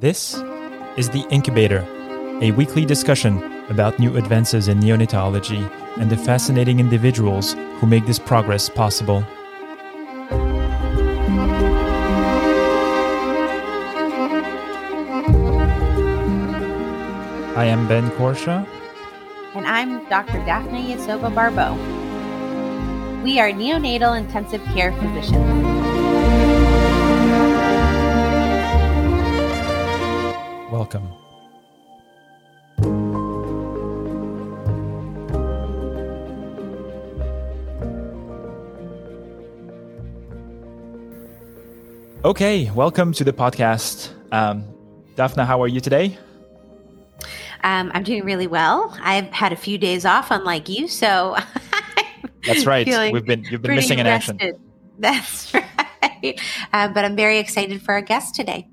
This is The Incubator, a weekly discussion about new advances in neonatology and the fascinating individuals who make this progress possible. I am Ben Courchia. And I'm Dr. Daphna Yasova Barbeau. We are neonatal intensive care physicians. Welcome. Okay, welcome to the podcast. Um, Daphna, how are you today? Um, I'm doing really well. I've had a few days off, unlike you, so that's right. We've been you've been missing in action. That's right. Uh, but I'm very excited for our guest today.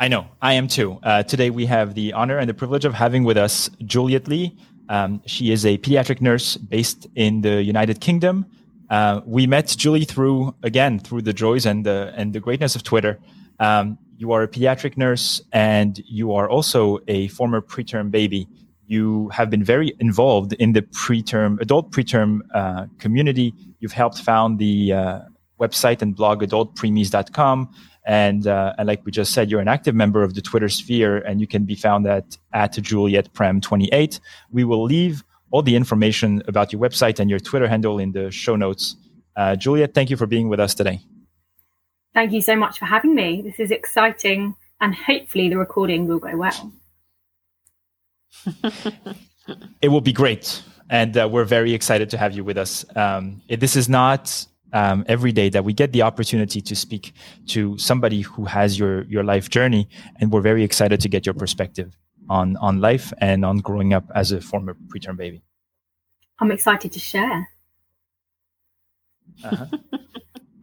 I know, I am too. Uh, today we have the honor and the privilege of having with us Juliette Lee. Um, she is a pediatric nurse based in the United Kingdom. Uh, we met Julie through again through the joys and the and the greatness of Twitter. Um, you are a pediatric nurse and you are also a former preterm baby. You have been very involved in the preterm adult preterm uh, community. You've helped found the uh, website and blog adultpreemies.com. And, uh, and like we just said, you're an active member of the Twitter sphere and you can be found at, at Juliet Prem 28. We will leave all the information about your website and your Twitter handle in the show notes. Uh, Juliette, thank you for being with us today. Thank you so much for having me. This is exciting, and hopefully, the recording will go well. it will be great. And uh, we're very excited to have you with us. Um, it, this is not um, every day that we get the opportunity to speak to somebody who has your, your life journey. And we're very excited to get your perspective on, on life and on growing up as a former preterm baby. I'm excited to share. Uh-huh.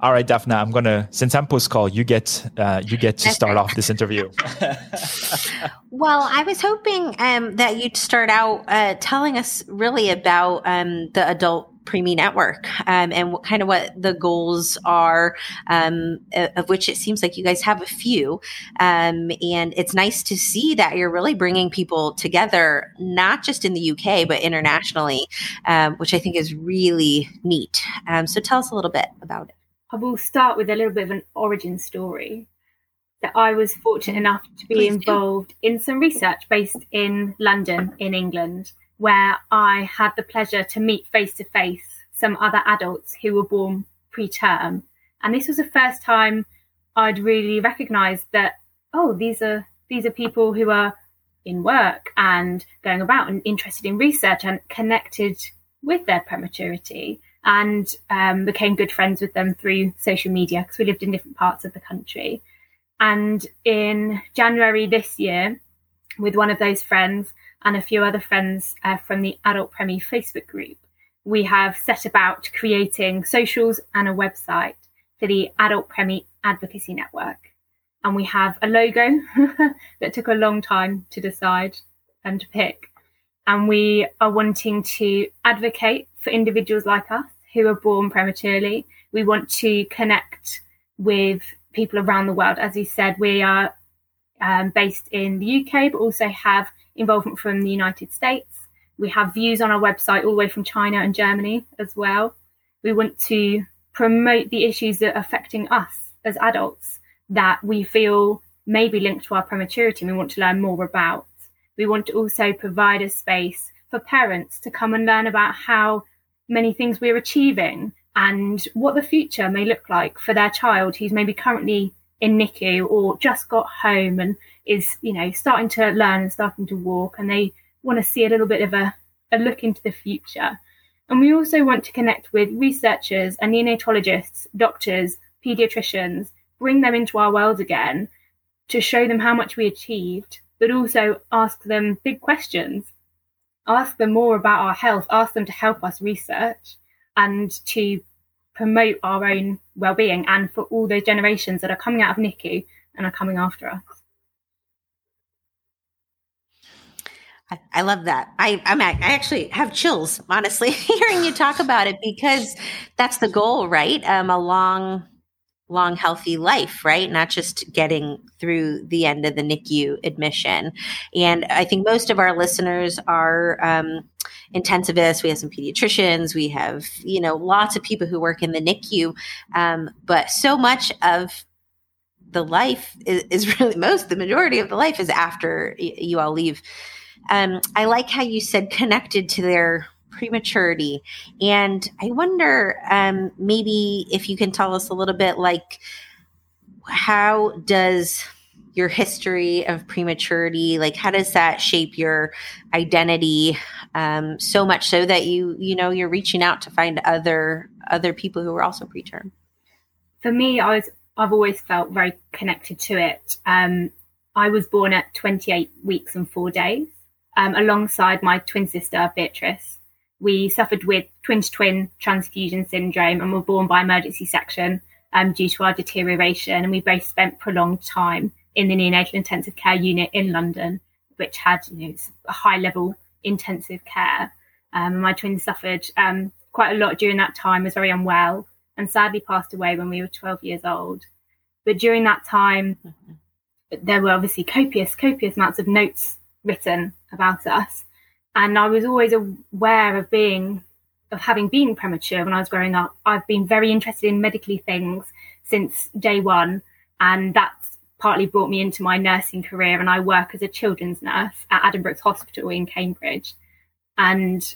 All right, Daphna, I'm gonna since I'm post call, you get uh, you get to start off this interview. well, I was hoping um, that you'd start out uh, telling us really about um, the adult preemie network um, and what kind of what the goals are um, of which it seems like you guys have a few um, and it's nice to see that you're really bringing people together not just in the uk but internationally um, which i think is really neat um, so tell us a little bit about it I will start with a little bit of an origin story. That I was fortunate enough to be Please involved do. in some research based in London, in England, where I had the pleasure to meet face to face some other adults who were born preterm. And this was the first time I'd really recognized that, oh, these are these are people who are in work and going about and interested in research and connected with their prematurity and um, became good friends with them through social media because we lived in different parts of the country. And in January this year, with one of those friends and a few other friends uh, from the Adult Premie Facebook group, we have set about creating socials and a website for the Adult Premie Advocacy Network. And we have a logo that took a long time to decide and to pick. And we are wanting to advocate for individuals like us who are born prematurely. We want to connect with people around the world. As you said, we are um, based in the UK, but also have involvement from the United States. We have views on our website all the way from China and Germany as well. We want to promote the issues that are affecting us as adults that we feel may be linked to our prematurity and we want to learn more about. We want to also provide a space for parents to come and learn about how many things we're achieving and what the future may look like for their child who's maybe currently in NICU or just got home and is, you know, starting to learn and starting to walk and they want to see a little bit of a, a look into the future. And we also want to connect with researchers and neonatologists, doctors, pediatricians, bring them into our world again to show them how much we achieved, but also ask them big questions ask them more about our health, ask them to help us research and to promote our own well-being and for all those generations that are coming out of NICU and are coming after us. I love that. I I'm I actually have chills, honestly, hearing you talk about it because that's the goal, right? Um, long, long, healthy life, right? Not just getting through the end of the NICU admission. And I think most of our listeners are um, intensivists. We have some pediatricians. We have, you know, lots of people who work in the NICU. Um, but so much of the life is, is, really most, the majority of the life is after y- you all leave. Um, I like how you said connected to their prematurity. And I wonder um, maybe if you can tell us a little bit like how does your history of prematurity? Like how does that shape your identity um, so much so that you you know you're reaching out to find other other people who are also preterm? For me i was i've always felt very connected to it. Um, i was born at 28 weeks and four days um, alongside my twin sister beatrice. We suffered with twin to twin transfusion syndrome and were born by emergency section um, due to our deterioration. And we both spent prolonged time in the neonatal intensive care unit in London, which had you know, a high level intensive care. Um, my twin suffered um, quite a lot during that time, was very unwell, and sadly passed away when we were 12 years old. But during that time, there were obviously copious, copious amounts of notes written about us and I was always aware of being of having been premature when I was growing up. I've been very interested in medically things since day one, and that's partly brought me into my nursing career. And I work as a children's nurse at Addenbrooke's Hospital in Cambridge, and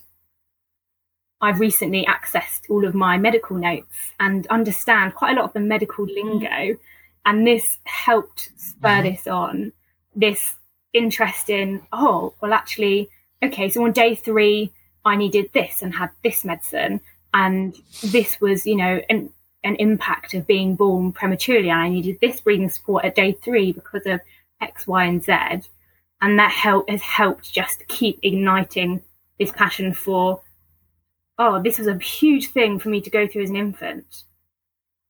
I've recently accessed all of my medical notes and understand quite a lot of the medical lingo, and this helped spur mm-hmm. this on. This interest in oh well, actually okay, so on day three, I needed this and had this medicine. And this was, you know, an, an impact of being born prematurely. And I needed this breathing support at day three because of X, Y, and Z. And that help has helped just keep igniting this passion for, oh, this was a huge thing for me to go through as an infant.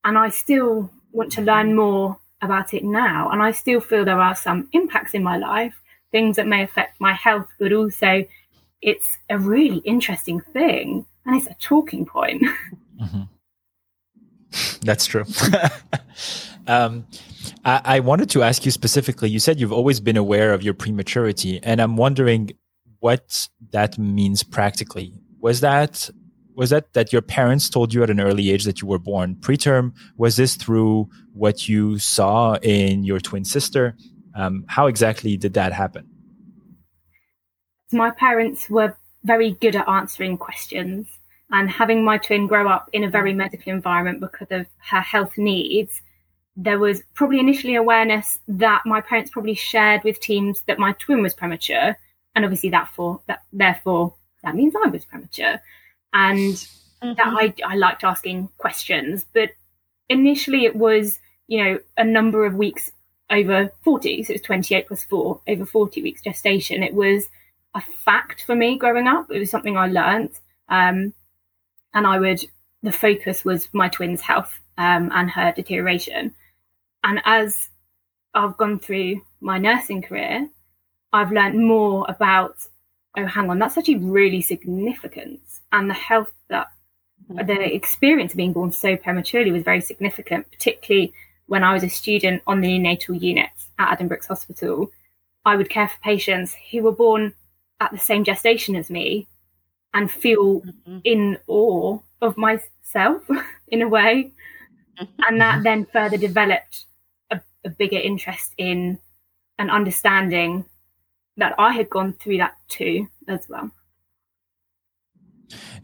And I still want to learn more about it now. And I still feel there are some impacts in my life things that may affect my health, but also it's a really interesting thing and it's a talking point. Mm-hmm. That's true. um, I, I, wanted to ask you specifically. You said you've always been aware of your prematurity, and I'm wondering what that means practically. Was that was that that your parents told you at an early age that you were born preterm? Was this through what you saw in your twin sister? Um, how exactly did that happen? My parents were very good at answering questions, and having my twin grow up in a very medical environment because of her health needs, there was probably initially awareness that my parents probably shared with teams that my twin was premature, and obviously that for that therefore that means I was premature, and mm-hmm. that I I liked asking questions, but initially it was you know a number of weeks over 40, so it was 28 plus 4, over 40 weeks gestation. It was a fact for me growing up. It was something I learned. Um, and I would, the focus was my twin's health um, and her deterioration. And as I've gone through my nursing career, I've learned more about, oh, hang on, that's actually really significant. And the health that the experience of being born so prematurely was very significant, particularly when I was a student on the neonatal unit at Addenbrooke's Hospital, I would care for patients who were born at the same gestation as me and feel mm-hmm. in awe of myself in a way. Mm-hmm. And that then further developed a, a bigger interest in an understanding that I had gone through that too as well.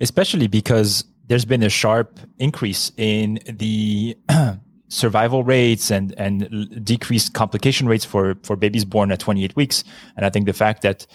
Especially because there's been a sharp increase in the survival rates and and decreased complication rates for for babies born at 28 weeks and i think the fact that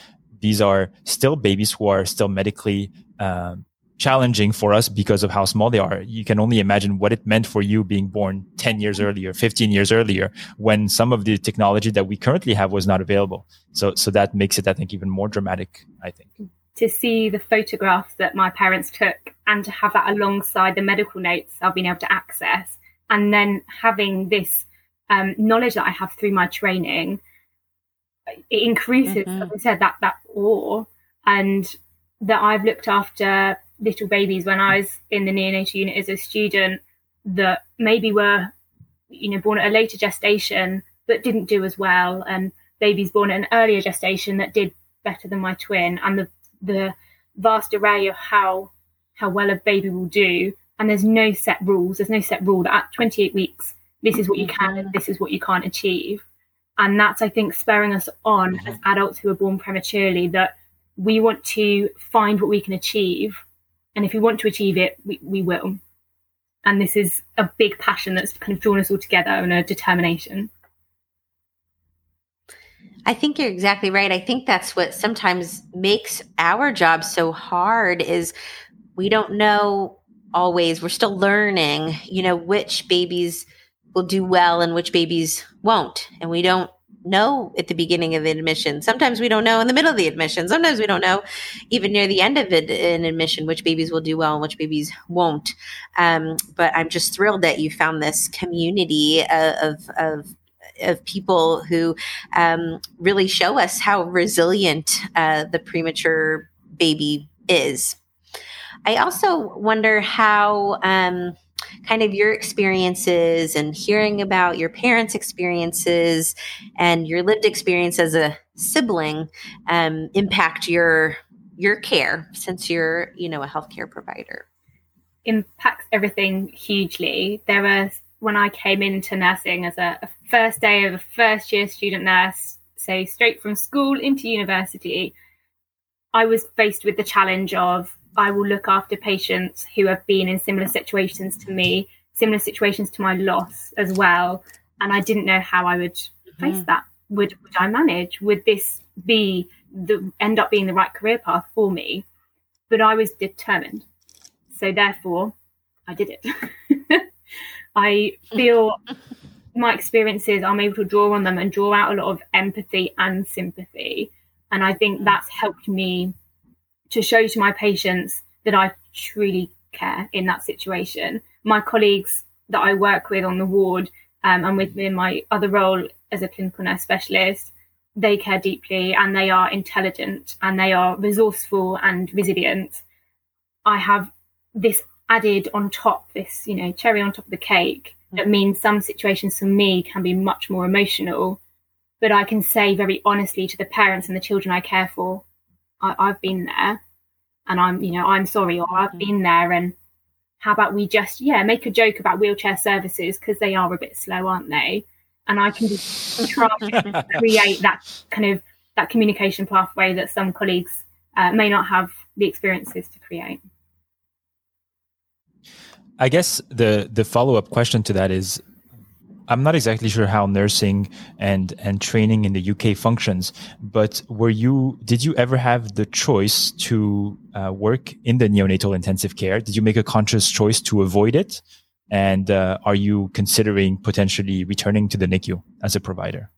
these are still babies who are still medically um, challenging for us because of how small they are. You can only imagine what it meant for you being born 10 years earlier 15 years earlier when some of the technology that we currently have was not available. So so that makes it i think even more dramatic i think. To see the photographs that my parents took and to have that alongside the medical notes I've been able to access and then having this um, knowledge that I have through my training, it increases, mm-hmm. like I said, that that awe and that I've looked after little babies when I was in the neonatal unit as a student that maybe were you know, born at a later gestation but didn't do as well, and babies born at an earlier gestation that did better than my twin, and the the vast array of how how well a baby will do. And there's no set rules. There's no set rule that at 28 weeks, this is what you can and this is what you can't achieve. And that's, I think, spurring us on as mm-hmm. adults who are born prematurely that we want to find what we can achieve. And if we want to achieve it, we, we will. And this is a big passion that's kind of drawn us all together and a determination. I think you're exactly right. I think that's what sometimes makes our job so hard is we don't know always. We're still learning, you know, which babies will do well and which babies won't. And we don't know at the beginning of the admission. Sometimes we don't know in the middle of the admission. Sometimes we don't know even near the end of it, an admission which babies will do well and which babies won't. Um, but I'm just thrilled that you found this community of, of of people who um, really show us how resilient uh, the premature baby is. I also wonder how um, kind of your experiences and hearing about your parents' experiences and your lived experience as a sibling um, impact your your care since you're you know a healthcare provider? Impacts everything hugely. There are when i came into nursing as a, a first day of a first year student nurse so straight from school into university i was faced with the challenge of I will look after patients who have been in similar situations to me, similar situations to my loss as well. And I didn't know how I would mm-hmm. face that. Would would I manage? Would this be the end up being the right career path for me? But I was determined. So therefore I did it. I feel my experiences, I'm able to draw on them and draw out a lot of empathy and sympathy. And I think that's helped me to show to my patients that I truly care in that situation. My colleagues that I work with on the ward um, and within my other role as a clinical nurse specialist, they care deeply and they are intelligent and they are resourceful and resilient. I have this added on top, this, you know, cherry on top of the cake that means some situations for me can be much more emotional. But I can say very honestly to the parents and the children I care for, I, have been there and I'm, you know, I'm sorry, or I've mm-hmm. been there. And how about we just, yeah, make a joke about wheelchair services because they are a bit slow, aren't they? And I can just try to create that kind of that communication pathway that some colleagues uh, may not have the experiences to create. I guess the the follow up question to that is I'm not exactly sure how nursing and and training in the UK functions, but were you did you ever have the choice to uh, work in the neonatal intensive care? Did you make a conscious choice to avoid it? And uh, are you considering potentially returning to the NICU as a provider?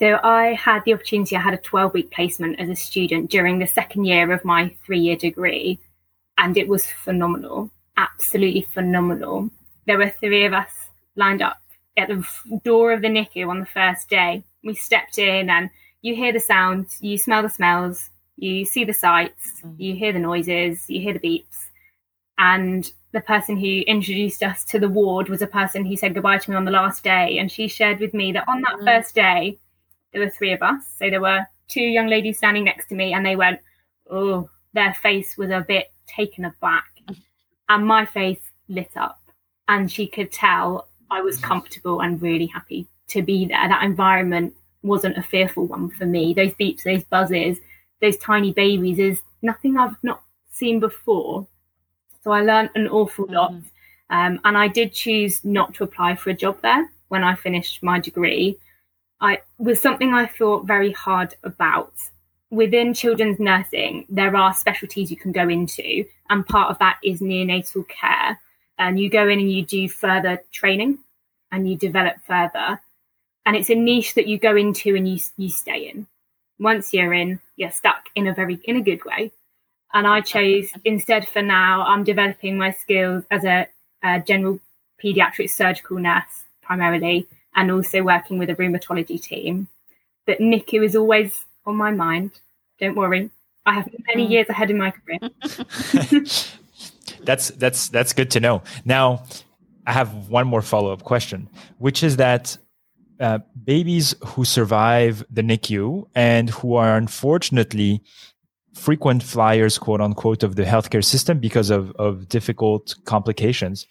So I had the opportunity. I had a 12 week placement as a student during the second year of my three year degree, and it was phenomenal, absolutely phenomenal. There were three of us lined up at the door of the NICU on the first day. We stepped in and you hear the sounds, you smell the smells, you see the sights, mm. you hear the noises, you hear the beeps. And the person who introduced us to the ward was a person who said goodbye to me on the last day. And she shared with me that on that mm. first day, there were three of us. So there were two young ladies standing next to me, and they went, Oh, their face was a bit taken aback. And my face lit up. And she could tell I was comfortable and really happy to be there. That environment wasn't a fearful one for me. Those beeps, those buzzes, those tiny babies is nothing I've not seen before. So I learned an awful lot. Mm-hmm. Um, and I did choose not to apply for a job there when I finished my degree. I was something I thought very hard about. Within children's nursing, there are specialties you can go into, and part of that is neonatal care and you go in and you do further training and you develop further. And it's a niche that you go into and you you stay in. Once you're in you're stuck in a very in a good way. And i chose instead for now i'm developing my skills as a, a general pediatric surgical nurse primarily and also working with a rheumatology team. But nicu is always on my mind. Don't worry. I have many mm. years ahead in my career that's that's that's good to know. Now, I have one more follow up question, which is that uh, babies who survive the NICU and who are unfortunately frequent flyers, quote unquote, of the healthcare system because of, of difficult complications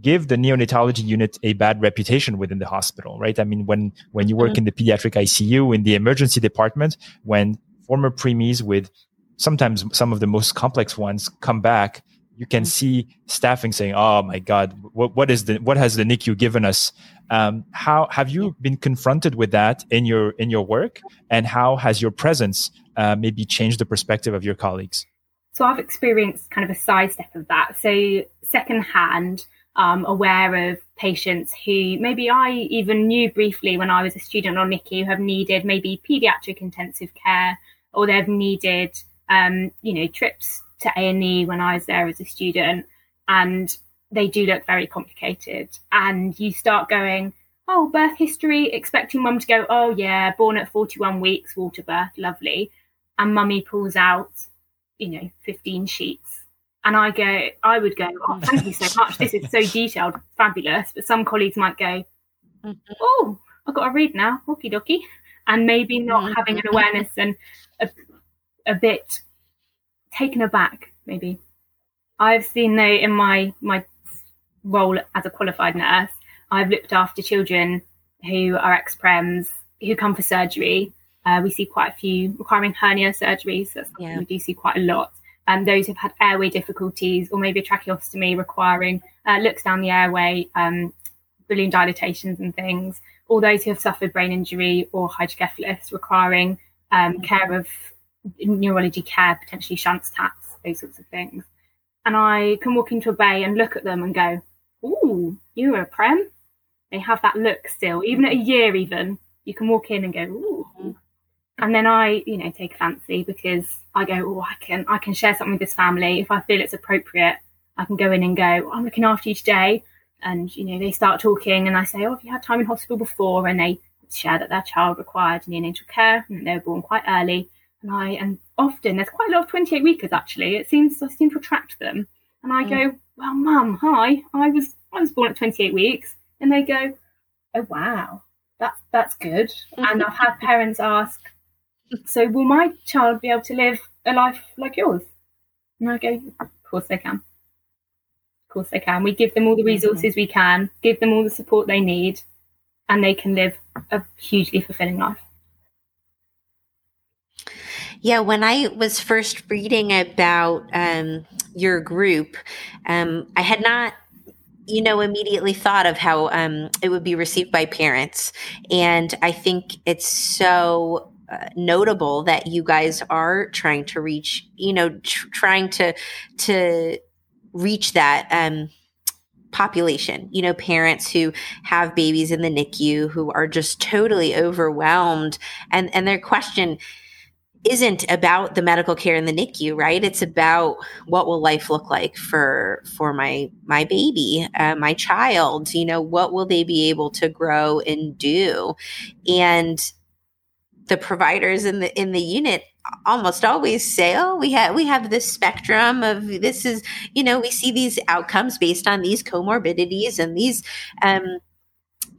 give the neonatology unit a bad reputation within the hospital, right? I mean, when, when you work mm-hmm. in the pediatric ICU, in the emergency department, when former preemies with sometimes some of the most complex ones come back, you can see staffing saying, "Oh my God, what, what is the what has the NICU given us?" Um, how have you been confronted with that in your in your work, and how has your presence uh, maybe changed the perspective of your colleagues? So I've experienced kind of a sidestep of that. So secondhand, um, aware of patients who maybe I even knew briefly when I was a student on NICU who have needed maybe pediatric intensive care, or they've needed um, you know trips to A&E when I was there as a student and they do look very complicated. And you start going oh birth history expecting mum to go oh yeah born at 41 weeks water birth lovely. And mummy pulls out you know 15 sheets. And I go I would go oh thank you so much. This is so detailed fabulous. But some colleagues might go mm-hmm. oh I've got to read now okie dokie and maybe not mm-hmm. having an awareness and a, a bit taken aback, maybe. I've seen though in my my role as a qualified nurse, I've looked after children who are ex-prems who come for surgery. Uh, we see quite a few requiring hernia surgeries. That's yeah. we do see quite a lot. And um, those who've had airway difficulties or maybe a tracheostomy requiring uh, looks down the airway, um, balloon dilatations and things. All those who have suffered brain injury or hydrocephalus requiring um, care of neurology care, potentially shunts taps, those sorts of things. And I can walk into a bay and look at them and go, "Ooh, you're a prem." They have that look still, even at a year. Even you can walk in and go, "Ooh," and then I, you know, take fancy because I go, "Oh, I can, I can share something with this family if I feel it's appropriate." I can go in and go, "I'm looking after you today," and you know, they start talking, and I say, "Oh, have you had time in hospital before?" And they share that their child required neonatal care and they were born quite early I and often there's quite a lot of 28 weekers actually. It seems I seem to attract them, and I mm. go, "Well, Mum, hi, I was I was born at 28 weeks," and they go, "Oh wow, that's that's good." and I've had parents ask, "So will my child be able to live a life like yours?" And I go, "Of course they can. Of course they can. We give them all the mm-hmm. resources mm-hmm. we can, give them all the support they need, and they can live a hugely fulfilling life." Yeah, when I was first reading about um, your group, um, I had not you know immediately thought of how um, it would be received by parents. And i think it's so uh, notable that you guys are trying to reach you know tr- trying to to reach that um, population. You know parents who have babies in the nicu who are just totally overwhelmed. And and their question isn't about the medical care in the NICU, right? It's about what will life look like for for my my baby, uh, my child. You know, what will they be able to grow and do? And the providers in the in the unit almost always say, "Oh, we have we have this spectrum of this is you know we see these outcomes based on these comorbidities and these." Um,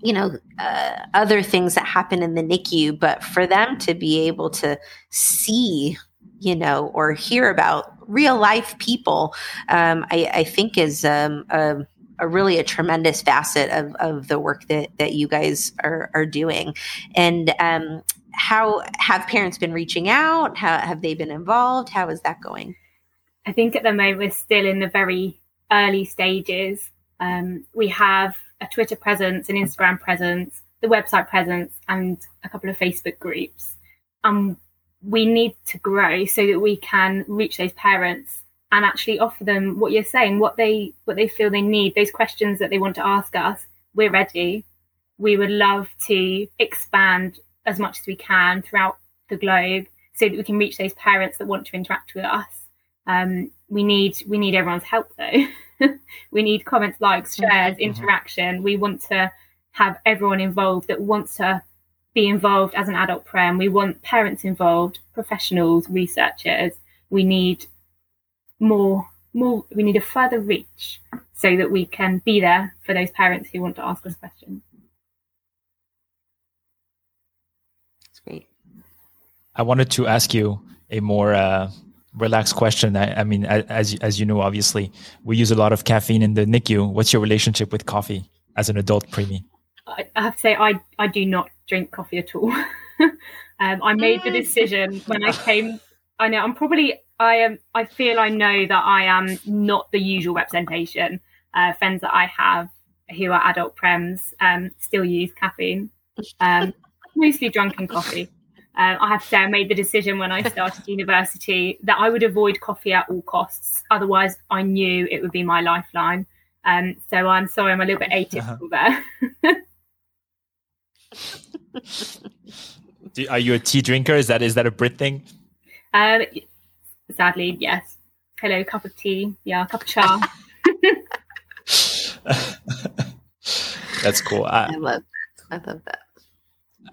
you know uh, other things that happen in the NICU, but for them to be able to see, you know, or hear about real life people, um, I, I, think is um, a, a, really a tremendous facet of, of the work that that you guys are are doing, and. Um, how have parents been reaching out? How have they been involved? How is that going? I think at the moment we're still in the very early stages. Um, we have a Twitter presence, an Instagram presence, the website presence, and a couple of Facebook groups. Um, we need to grow so that we can reach those parents and actually offer them what you're saying, what they what they feel they need, those questions that they want to ask us. We're ready. We would love to expand as much as we can throughout the globe so that we can reach those parents that want to interact with us. Um, we need we need everyone's help though. we need comments, likes, shares, mm-hmm. interaction. We want to have everyone involved that wants to be involved as an adult prem. We want parents involved, professionals, researchers. We need more more we need a further reach so that we can be there for those parents who want to ask us questions. That's great. I wanted to ask you a more uh, relaxed question. I, I, mean, as as you know, obviously, we use a lot of caffeine in the NICU. What's your relationship with coffee as an adult preemie? I, I have to say, I I do not drink coffee at all. um, I made the decision when I came. I know I'm probably I am. I feel I know that I am not the usual representation. Uh, friends that I have who are adult prems um, still use caffeine, um, mostly drunken coffee. Uh, I have to say, I made the decision when I started university that I would avoid coffee at all costs. Otherwise, I knew it would be my lifeline. Um, so I'm sorry, I'm a little bit atypical uh-huh. there. are you a tea drinker? Is that is that a Brit thing? Um, sadly, yes. Hello, cup of tea. Yeah, cup of cha. That's cool. I, I love. I love that.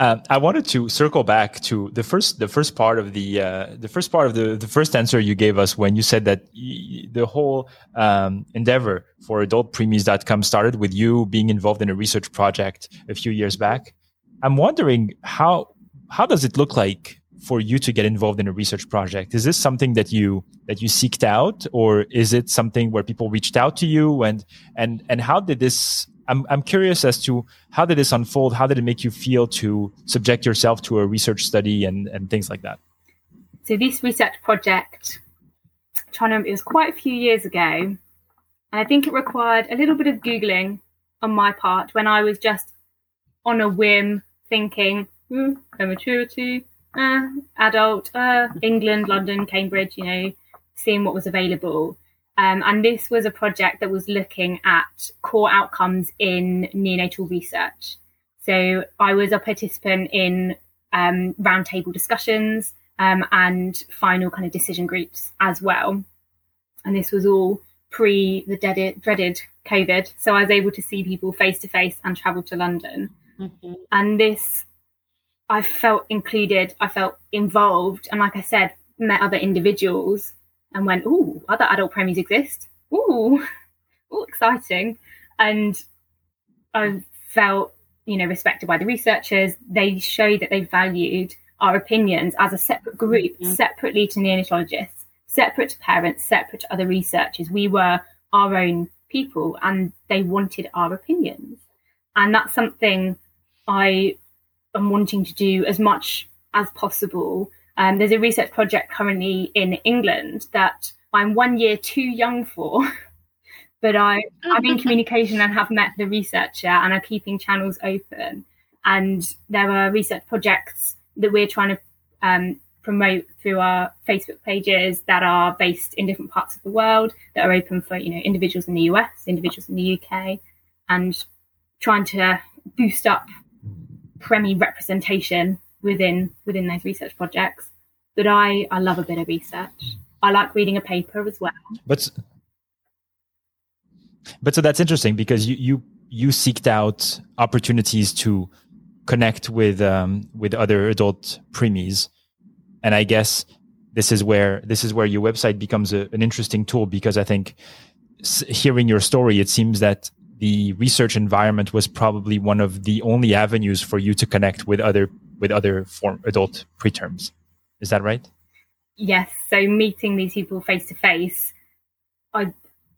Uh, I wanted to circle back to the first the first part of the uh, the first part of the the first answer you gave us when you said that y- the whole um, endeavor for adultpreemies.com started with you being involved in a research project a few years back. I'm wondering how how does it look like for you to get involved in a research project? Is this something that you that you seeked out, or is it something where people reached out to you and and and how did this I'm, I'm curious as to how did this unfold? How did it make you feel to subject yourself to a research study and, and things like that? So this research project, trying to remember, it was quite a few years ago. And I think it required a little bit of Googling on my part when I was just on a whim thinking, hmm, maturity, uh, adult, uh, England, London, Cambridge, you know, seeing what was available. Um, and this was a project that was looking at core outcomes in neonatal research. So I was a participant in um, roundtable discussions um, and final kind of decision groups as well. And this was all pre the dreaded, dreaded COVID. So I was able to see people face to face and travel to London. Mm-hmm. And this, I felt included, I felt involved. And like I said, met other individuals and went, "Oh, other adult premies exist. Ooh, ooh, exciting!" And I felt, you know, respected by the researchers. They showed that they valued our opinions as a separate group, mm-hmm. separately to neonatologists, separate to parents, separate to other researchers. We were our own people, and they wanted our opinions, and that's something I am wanting to do as much as possible um, there's a research project currently in England that I'm one year too young for, but I, I'm in communication and have met the researcher and are keeping channels open. And there are research projects that we're trying to um, promote through our Facebook pages that are based in different parts of the world that are open for you know individuals in the US, individuals in the UK, and trying to boost up Premi representation within within those research projects. But I I love a bit of research. I like reading a paper as well. But but so that's interesting because you you you seeked out opportunities to connect with um, with other adult premies, and I guess this is where this is where your website becomes a, an interesting tool because I think hearing your story, it seems that the research environment was probably one of the only avenues for you to connect with other with other form adult preterms. Is that right? Yes. So meeting these people face to face, I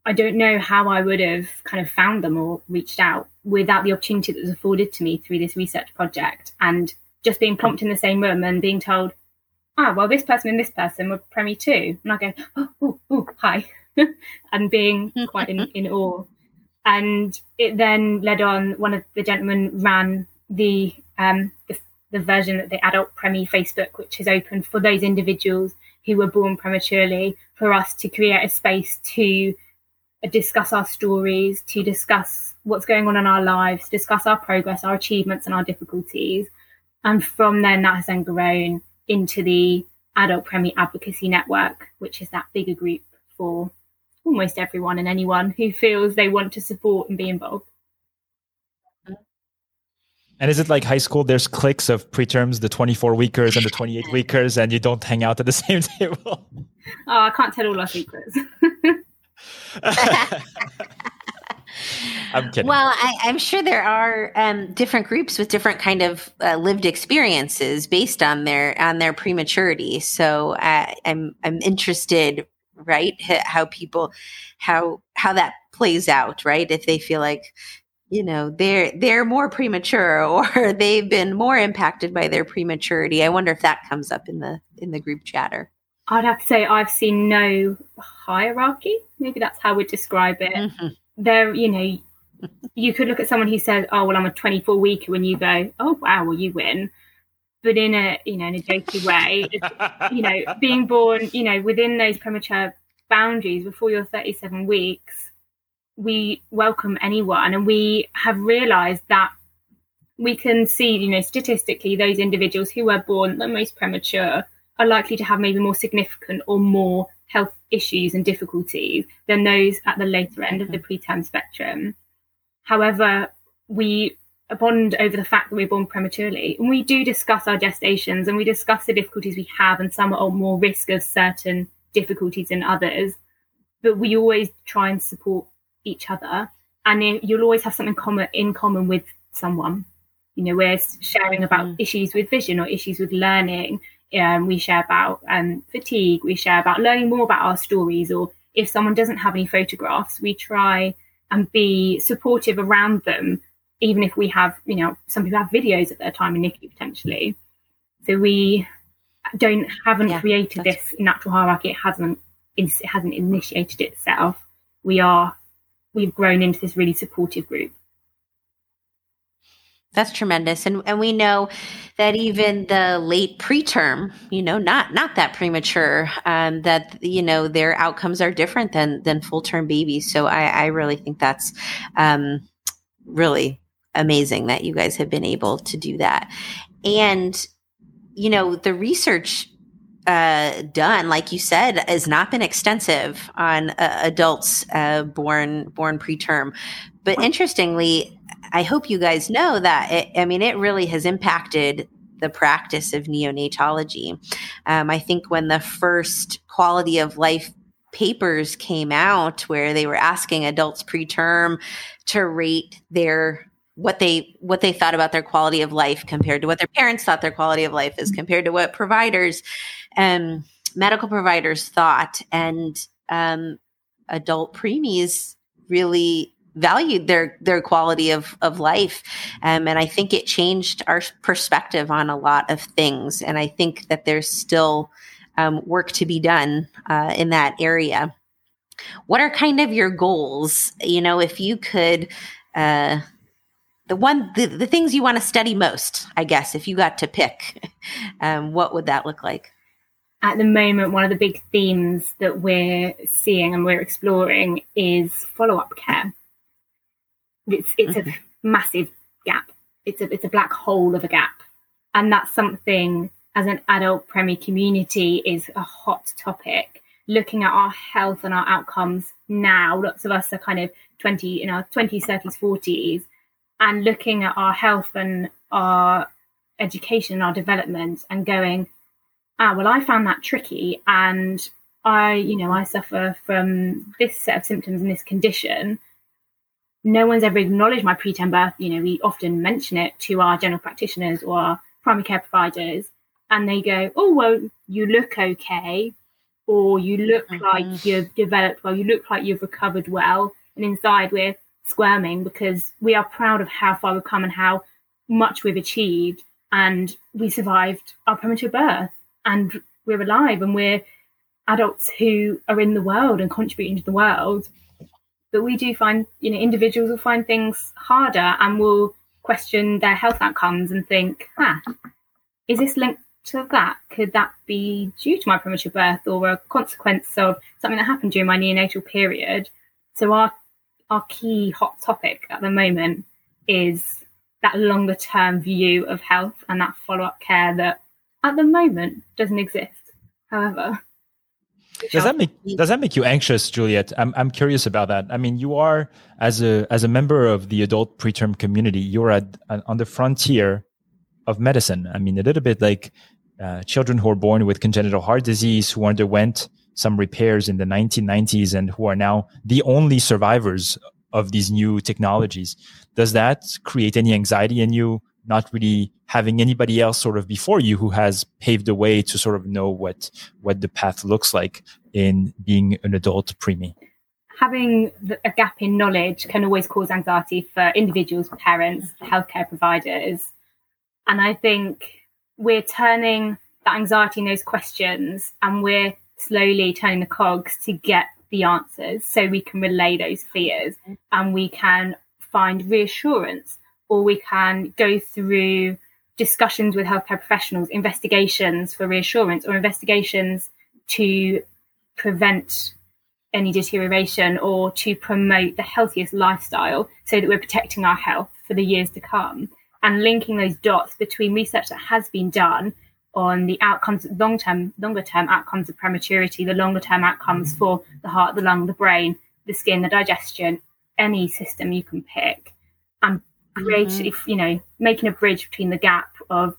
I don't know how I would have kind of found them or reached out without the opportunity that was afforded to me through this research project and just being plonked in the same room and being told, ah, well, this person and this person were Premi too. And I go, oh, oh, oh hi, and being quite in, in awe. And it then led on, one of the gentlemen ran the, um, the the version of the adult Premi Facebook, which is open for those individuals who were born prematurely, for us to create a space to discuss our stories, to discuss what's going on in our lives, discuss our progress, our achievements, and our difficulties. And from then, that has then grown into the Adult Premie Advocacy Network, which is that bigger group for almost everyone and anyone who feels they want to support and be involved. And is it like high school? There's cliques of preterms, the 24 weekers and the 28 weekers, and you don't hang out at the same table. Oh, I can't tell all our secrets. I'm kidding. Well, I, am sure there are um, different groups with different kind of uh, lived experiences based on their on their prematurity. So uh, I'm I'm interested, right? How people how how that plays out, right? If they feel like you know they're they're more premature or they've been more impacted by their prematurity. I wonder if that comes up in the in the group chatter. I'd have to say I've seen no hierarchy. Maybe that's how we describe it. Mm-hmm. There, you know, you could look at someone who says, "Oh, well, I'm a 24 weeker," when you go, "Oh, wow, well, you win." But in a you know in a jokey way, you know, being born, you know, within those premature boundaries before you're 37 weeks, we welcome anyone, and we have realised that we can see, you know, statistically, those individuals who were born the most premature are likely to have maybe more significant or more health issues and difficulties than those at the later end of the mm-hmm. preterm spectrum. However, we bond over the fact that we're born prematurely. And we do discuss our gestations and we discuss the difficulties we have and some are more risk of certain difficulties than others. But we always try and support each other. And you'll always have something common in common with someone. You know we're sharing about mm. issues with vision or issues with learning. Um, we share about um, fatigue. We share about learning more about our stories or if someone doesn't have any photographs we try and be supportive around them, even if we have, you know, some people have videos at their time in NICU potentially. So we don't haven't yeah, created this natural hierarchy. It hasn't it hasn't initiated itself. We are we've grown into this really supportive group. That's tremendous. And and we know that even the late preterm, you know, not not that premature, um, that you know their outcomes are different than than full term babies. So I, I really think that's um, really amazing that you guys have been able to do that. And you know, the research uh, done, like you said, has not been extensive on uh, adults uh, born born preterm. But interestingly, I hope you guys know that. It, I mean, it really has impacted the practice of neonatology. Um, I think when the first quality of life papers came out, where they were asking adults preterm to rate their what they what they thought about their quality of life compared to what their parents thought their quality of life is compared to what providers and um, medical providers thought. And um, adult preemies really valued their their quality of of life. Um, and i think it changed our perspective on a lot of things. And i think that there's still um, work to be done uh, in that area. What are kind of your goals? You know if you could uh, the one the, the things you want to study most i guess if you got to pick um, what would that look like at the moment one of the big themes that we're seeing and we're exploring is follow-up care it's it's mm-hmm. a massive gap. It's a it's a black hole of a gap, and that's something as an adult premi community is a hot topic. Looking at our health and our outcomes now, lots of us are kind of twenty in our twenties, thirties, forties, and looking at our health and our education and our development and going, ah, well, I found that tricky, and I, you know, I suffer from this set of symptoms and this condition no one's ever acknowledged my preterm birth. You know, we often mention it to our general practitioners or our primary care providers, and they go, "Oh, well, you look okay, or you look mm-hmm. like you've developed well, you look like you've recovered well," and inside we're squirming because we are proud of how far we've come and how much we've achieved, and we survived our premature birth, and we're alive, and we're adults who are in the world and contributing to the world but we do find, you know, individuals will find things harder and will question their health outcomes and think, ah, is this linked to that? Could that be due to my premature birth or a consequence of something that happened during my neonatal period? So our our key hot topic at the moment is that longer term view of health and that follow up care that at the moment doesn't exist. However, does that make does that make you anxious, Juliette? I'm I'm curious about that. I mean, you are as a as a member of the adult preterm community, you're at on the frontier of medicine. I mean, a little bit like uh, children who are born with congenital heart disease who underwent some repairs in the 1990s and who are now the only survivors of these new technologies. Does that create any anxiety in you? Not really having anybody else sort of before you who has paved the way to sort of know what what the path looks like in being an adult preemie. Having a gap in knowledge can always cause anxiety for individuals, parents, healthcare providers, and I think we're turning that anxiety in those questions and we're slowly turning the cogs to get the answers so we can relay those fears. And we can find reassurance or we can go through discussions with healthcare professionals, investigations for reassurance or investigations to prevent any deterioration or to promote the healthiest lifestyle so that we're protecting our health for the years to come. And linking those dots between research that has been done on the outcomes, long term, longer term outcomes of prematurity, the longer term outcomes for the heart, the lung, the brain, the skin, the digestion, any system you can pick, and create, mm-hmm. if you know, making a bridge between the gap of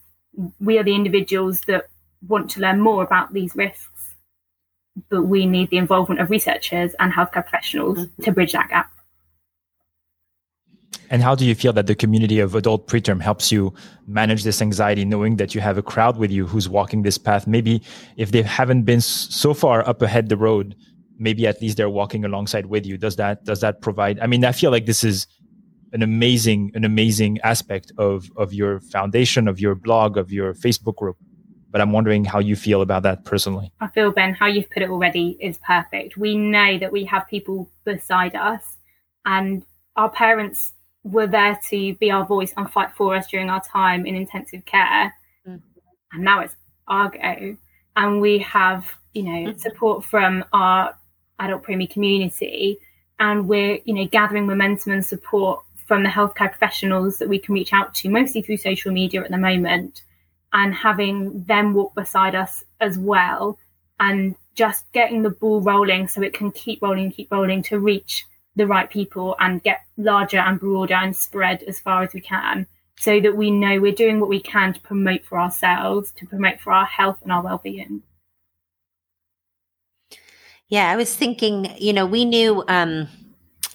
we are the individuals that want to learn more about these risks, but we need the involvement of researchers and healthcare professionals mm-hmm. to bridge that gap. And how do you feel that the community of adult preterm helps you manage this anxiety, knowing that you have a crowd with you who's walking this path? Maybe if they haven't been so far up ahead the road, maybe at least they're walking alongside with you. Does that does that provide? I mean, I feel like this is an amazing an amazing aspect of of your foundation, of your blog, of your Facebook group. But I'm wondering how you feel about that personally. I feel Ben, how you've put it already is perfect. We know that we have people beside us, and our parents were there to be our voice and fight for us during our time in intensive care. Mm. And now it's our go. And we have, you know, mm. support from our adult preemie community. And we're, you know, gathering momentum and support from the healthcare professionals that we can reach out to, mostly through social media at the moment, and having them walk beside us as well. And just getting the ball rolling so it can keep rolling, keep rolling to reach the right people and get larger and broader and spread as far as we can so that we know we're doing what we can to promote for ourselves, to promote for our health and our well-being. Yeah, I was thinking, you know, we knew um,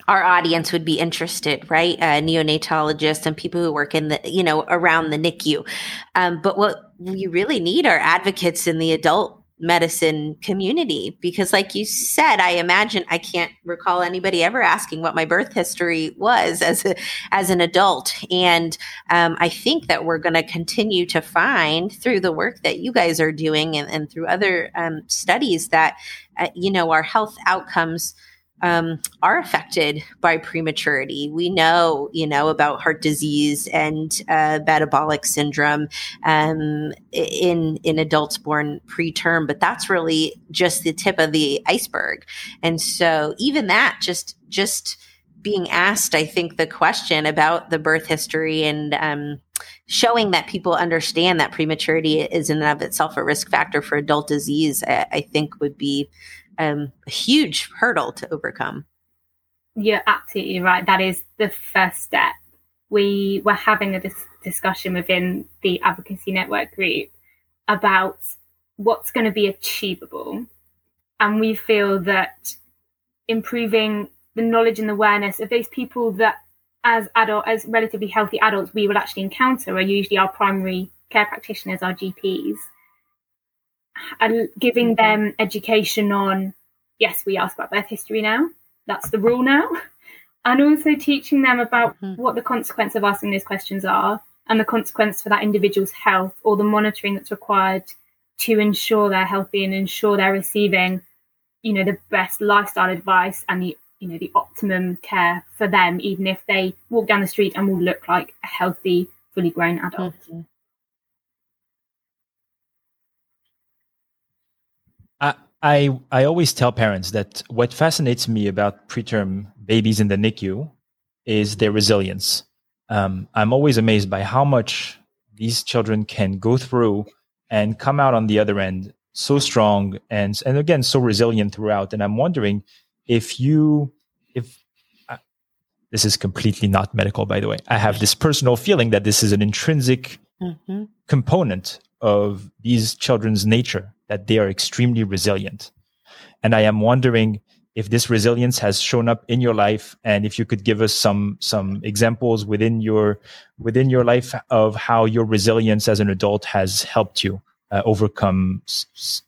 our audience would be interested, right? Uh, neonatologists and people who work in the, you know, around the NICU. Um, but what we really need are advocates in the adult medicine community because like you said i imagine i can't recall anybody ever asking what my birth history was as a as an adult. And um, i think that we're going to continue to find through the work that you guys are doing and, and through other um, studies that uh, you know our health outcomes um, are affected by prematurity. We know, you know, about heart disease and uh, metabolic syndrome um, in in adults born preterm, but that's really just the tip of the iceberg. And so, even that, just just being asked, I think the question about the birth history and um, showing that people understand that prematurity is in and of itself a risk factor for adult disease, I, I think would be um, a huge hurdle to overcome. You're absolutely right. That is the first step. We were having a dis- discussion within the advocacy network group about what's going to be achievable. And we feel that improving the knowledge and awareness of those people that as adult as relatively healthy adults we will actually encounter are usually our primary care practitioners, our GPs and giving mm-hmm. them education on yes, we ask about birth history now. That's the rule now. And also teaching them about mm-hmm. what the consequence of asking those questions are and the consequence for that individual's health or the monitoring that's required to ensure they're healthy and ensure they're receiving, you know, the best lifestyle advice and the you know the optimum care for them, even if they walk down the street and will look like a healthy, fully grown adult. Mm-hmm. I I always tell parents that what fascinates me about preterm babies in the NICU is their resilience. Um, I'm always amazed by how much these children can go through and come out on the other end so strong and and again so resilient throughout. And I'm wondering if you if uh, this is completely not medical, by the way. I have this personal feeling that this is an intrinsic mm-hmm. component of these children's nature that they are extremely resilient. and I am wondering if this resilience has shown up in your life and if you could give us some some examples within your within your life of how your resilience as an adult has helped you uh, overcome s- s-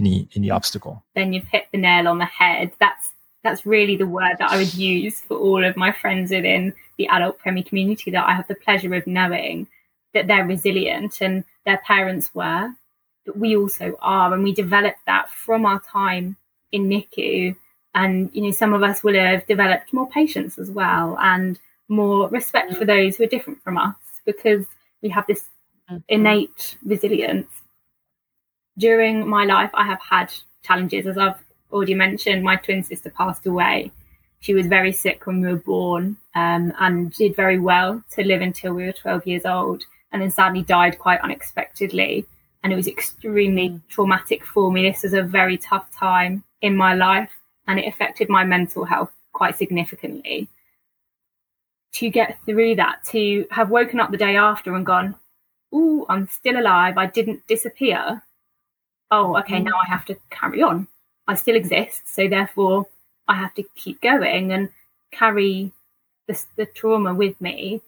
any any obstacle. Then you've hit the nail on the head. That's that's really the word that i would use for all of my friends within the adult Premie community that i have the pleasure of knowing that they're resilient and their parents were but we also are and we developed that from our time in NICU. And, you know, some of us will have developed more patience as well and more respect for those who are different from us because we have this mm-hmm. innate resilience. During my life, I have had challenges. As I've already mentioned, my twin sister passed away. She was very sick when we were born um, and did very well to live until we were 12 years old and then sadly died quite unexpectedly. And it was extremely mm. traumatic for me. This was a very tough time in my life and it affected my mental health quite significantly. To get through that, to have woken up the day after and gone, Oh, I'm still alive. I didn't disappear. Oh, okay, mm. now I have to carry on. I still exist. So therefore, I have to keep going and carry the, the trauma with me.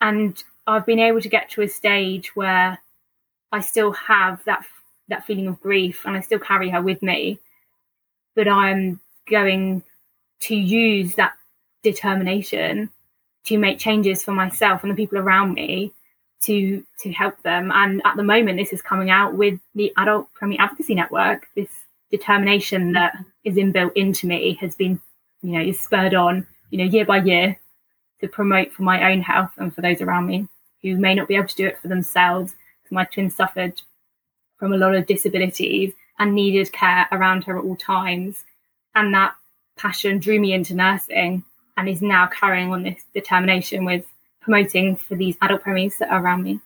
And I've been able to get to a stage where I still have that that feeling of grief and I still carry her with me but I'm going to use that determination to make changes for myself and the people around me to to help them. And at the moment, this is coming out with the Adult Premie Advocacy Network. This determination that is inbuilt into me has been, you know, is spurred on, you know, year by year to promote for my own health and for those around me who may not be able to do it for themselves. My twin suffered from a lot of disabilities and needed care around her at all times. And that passion drew me into nursing and is now carrying on this determination with promoting for these adult premies that are around me.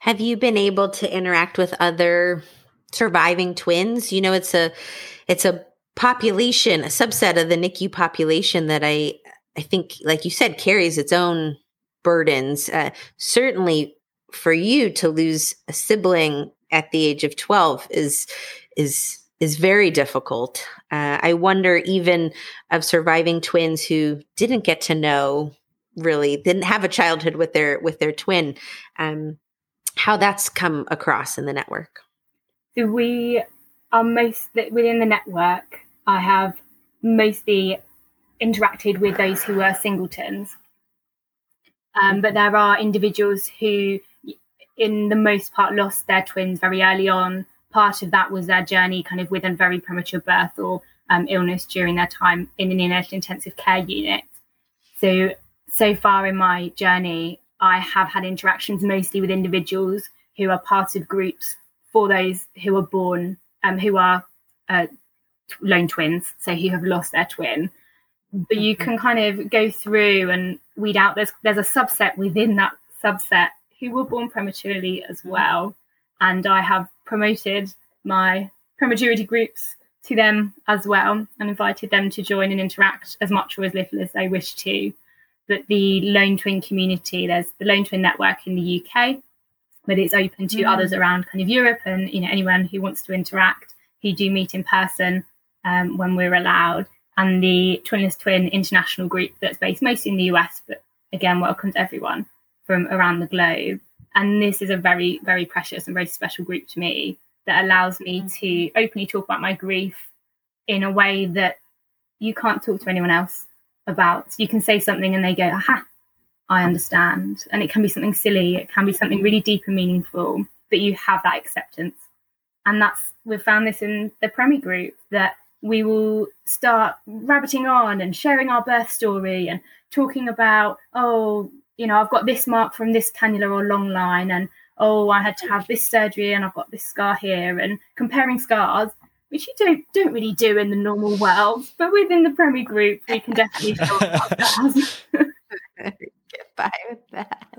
Have you been able to interact with other surviving twins? You know, it's a it's a population, a subset of the NICU population that I I think, like you said, carries its own burdens. Uh, certainly, for you to lose a sibling at the age of 12 is is is very difficult. Uh, I wonder even of surviving twins who didn't get to know really didn't have a childhood with their with their twin um, how that's come across in the network we are most within the network i have mostly interacted with those who were singletons um, but there are individuals who in the most part, lost their twins very early on. Part of that was their journey kind of with a very premature birth or um, illness during their time in an neonatal intensive care unit. So, so far in my journey, I have had interactions mostly with individuals who are part of groups for those who are born, um, who are uh, lone twins, so who have lost their twin. But you can kind of go through and weed out. There's there's a subset within that subset who were born prematurely as well. And I have promoted my prematurity groups to them as well and invited them to join and interact as much or as little as they wish to. But the lone twin community, there's the lone twin network in the UK, but it's open to mm. others around kind of Europe and you know anyone who wants to interact who do meet in person um, when we're allowed. And the Twinless Twin international group that's based mostly in the US, but again welcomes everyone from around the globe. And this is a very, very precious and very special group to me that allows me mm. to openly talk about my grief in a way that you can't talk to anyone else about. You can say something and they go, aha, I understand. And it can be something silly, it can be something really deep and meaningful, but you have that acceptance. And that's, we've found this in the Premi group that we will start rabbiting on and sharing our birth story and talking about, oh, you know, I've got this mark from this cannula or long line, and oh, I had to have this surgery, and I've got this scar here, and comparing scars, which you don't don't really do in the normal world, but within the Premi group, we can definitely talk about that. Get by with that.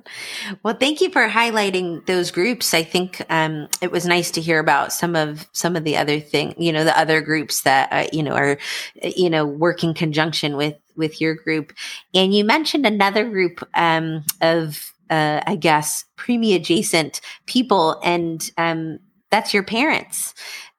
Well, thank you for highlighting those groups. I think um, it was nice to hear about some of some of the other thing, you know, the other groups that uh, you know are you know work in conjunction with with your group. And you mentioned another group um, of, uh, I guess, Premi adjacent people. And um, that's your parents.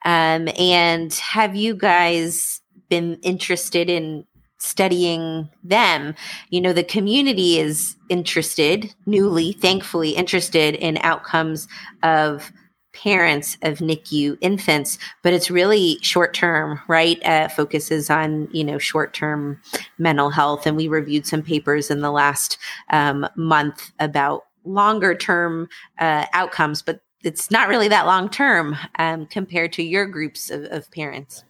Um, and have you guys been interested in studying them? You know, the community is interested, newly, thankfully, interested in outcomes of parents of NICU infants, but it's really short term, right? Uh, focuses on you know short term mental health, and we reviewed some papers in the last um, month about longer term uh, outcomes, but it's not really that long term um, compared to your groups of, of parents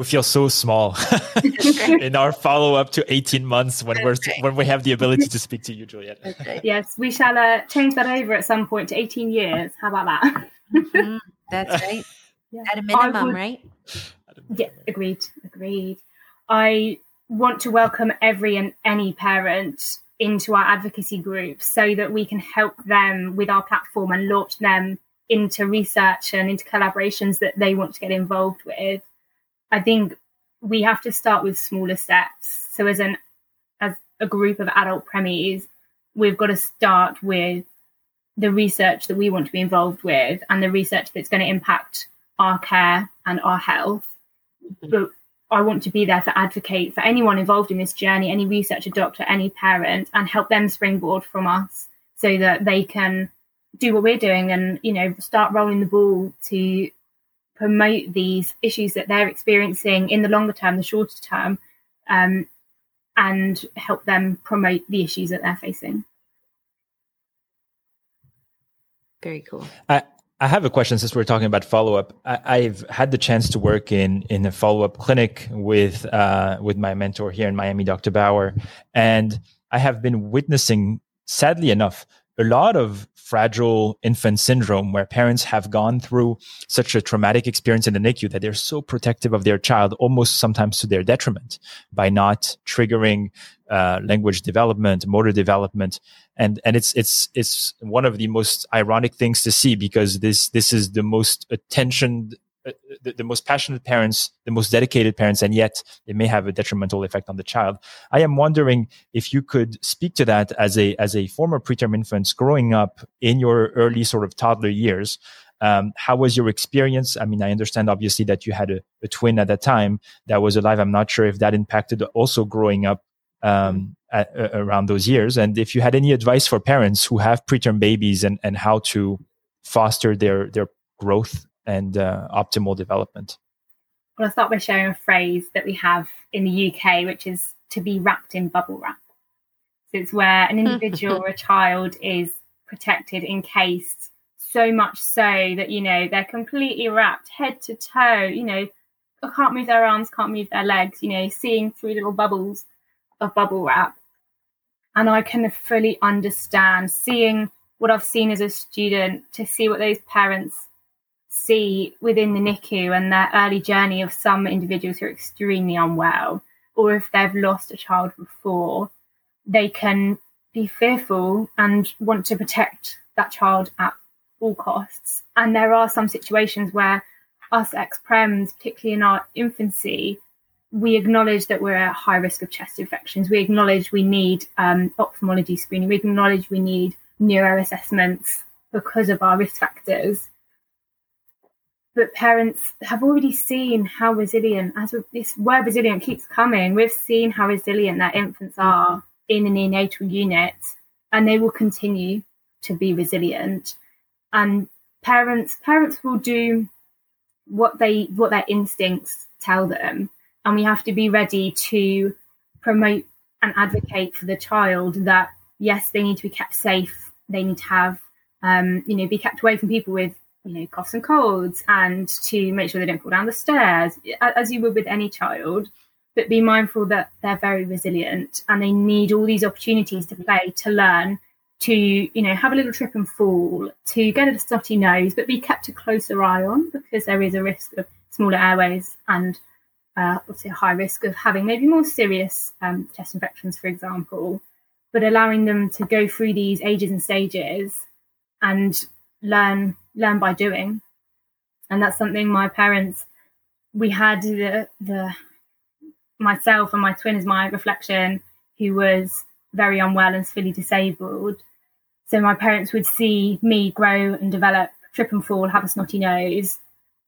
we feel so small in our follow up to 18 months when we're when we have the ability to speak to you Juliette. Yes we shall uh, change that over at some point to 18 years. How about that? Mm-hmm. that's right. Yeah. at a minimum would, right? Yeah agreed agreed. I want to welcome every and any parent into our advocacy group so that we can help them with our platform and launch them into research and into collaborations that they want to get involved with I think we have to start with smaller steps. So as an as a group of adult premies, we've got to start with the research that we want to be involved with and the research that's going to impact our care and our health. Mm-hmm. But I want to be there to advocate for anyone involved in this journey, any researcher, doctor, any parent, and help them springboard from us so that they can do what we're doing and, you know, start rolling the ball to promote these issues that they're experiencing in the longer term, the shorter term, um, and help them promote the issues that they're facing. Very cool. I, I have a question since we're talking about follow up. I, have had the chance to work in in a follow up clinic with uh, with my mentor here in Miami, Dr. Bauer, and I have been witnessing, sadly enough, a lot of fragile infant syndrome where parents have gone through such a traumatic experience in the NICU that they're so protective of their child, almost sometimes to their detriment by not triggering uh, language development, motor development. And, and it's, it's, it's one of the most ironic things to see because this, this is the most attention the, the, most passionate parents, the most dedicated parents, and yet it may have a detrimental effect on the child. I am wondering if you could speak to that as a as a former preterm infant growing up in your early sort of toddler years. Um, how was your experience? I mean, I understand obviously that you had a, a, twin at that time that was alive. I'm not sure if that impacted also growing up um, at, uh, around those years, and if you had any advice for parents who have preterm babies and and how to foster their their growth and uh, optimal development? Well, I'll start by sharing a phrase that we have in the UK, which is to be wrapped in bubble wrap. So it's where an individual or a child is protected, encased, so much so that, you know, they're completely wrapped head to toe, you know, can't move their arms, can't move their legs, you know, seeing through little bubbles of bubble wrap. And I can fully understand seeing what I've seen as a student to see what those parents see within the NICU and their early journey of some individuals who are extremely unwell, or if they've lost a child before, they can be fearful and want to protect that child at all costs. And there are some situations where us ex-prems, particularly in our infancy, we acknowledge that we're at high risk of chest infections. We acknowledge we need um, ophthalmology screening. We acknowledge we need neuro assessments because of our risk factors but parents have already seen how resilient, as this word resilient keeps coming, we've seen how resilient their infants are in the neonatal unit, and they will continue to be resilient. And parents parents will do what they what their instincts tell them, and we have to be ready to promote and advocate for the child that yes, they need to be kept safe, they need to have um, you know be kept away from people with you know, coughs and colds and to make sure they don't fall down the stairs, as you would with any child. But be mindful that they're very resilient and they need all these opportunities to play, to learn, to, you know, have a little trip and fall, to get a snotty nose, but be kept a closer eye on because there is a risk of smaller airways and uh, obviously a high risk of having maybe more serious um, chest infections, for example. But allowing them to go through these ages and stages and learn learn by doing. And that's something my parents, we had the, the myself and my twin is my reflection, who was very unwell and fully disabled. So my parents would see me grow and develop trip and fall, have a snotty nose.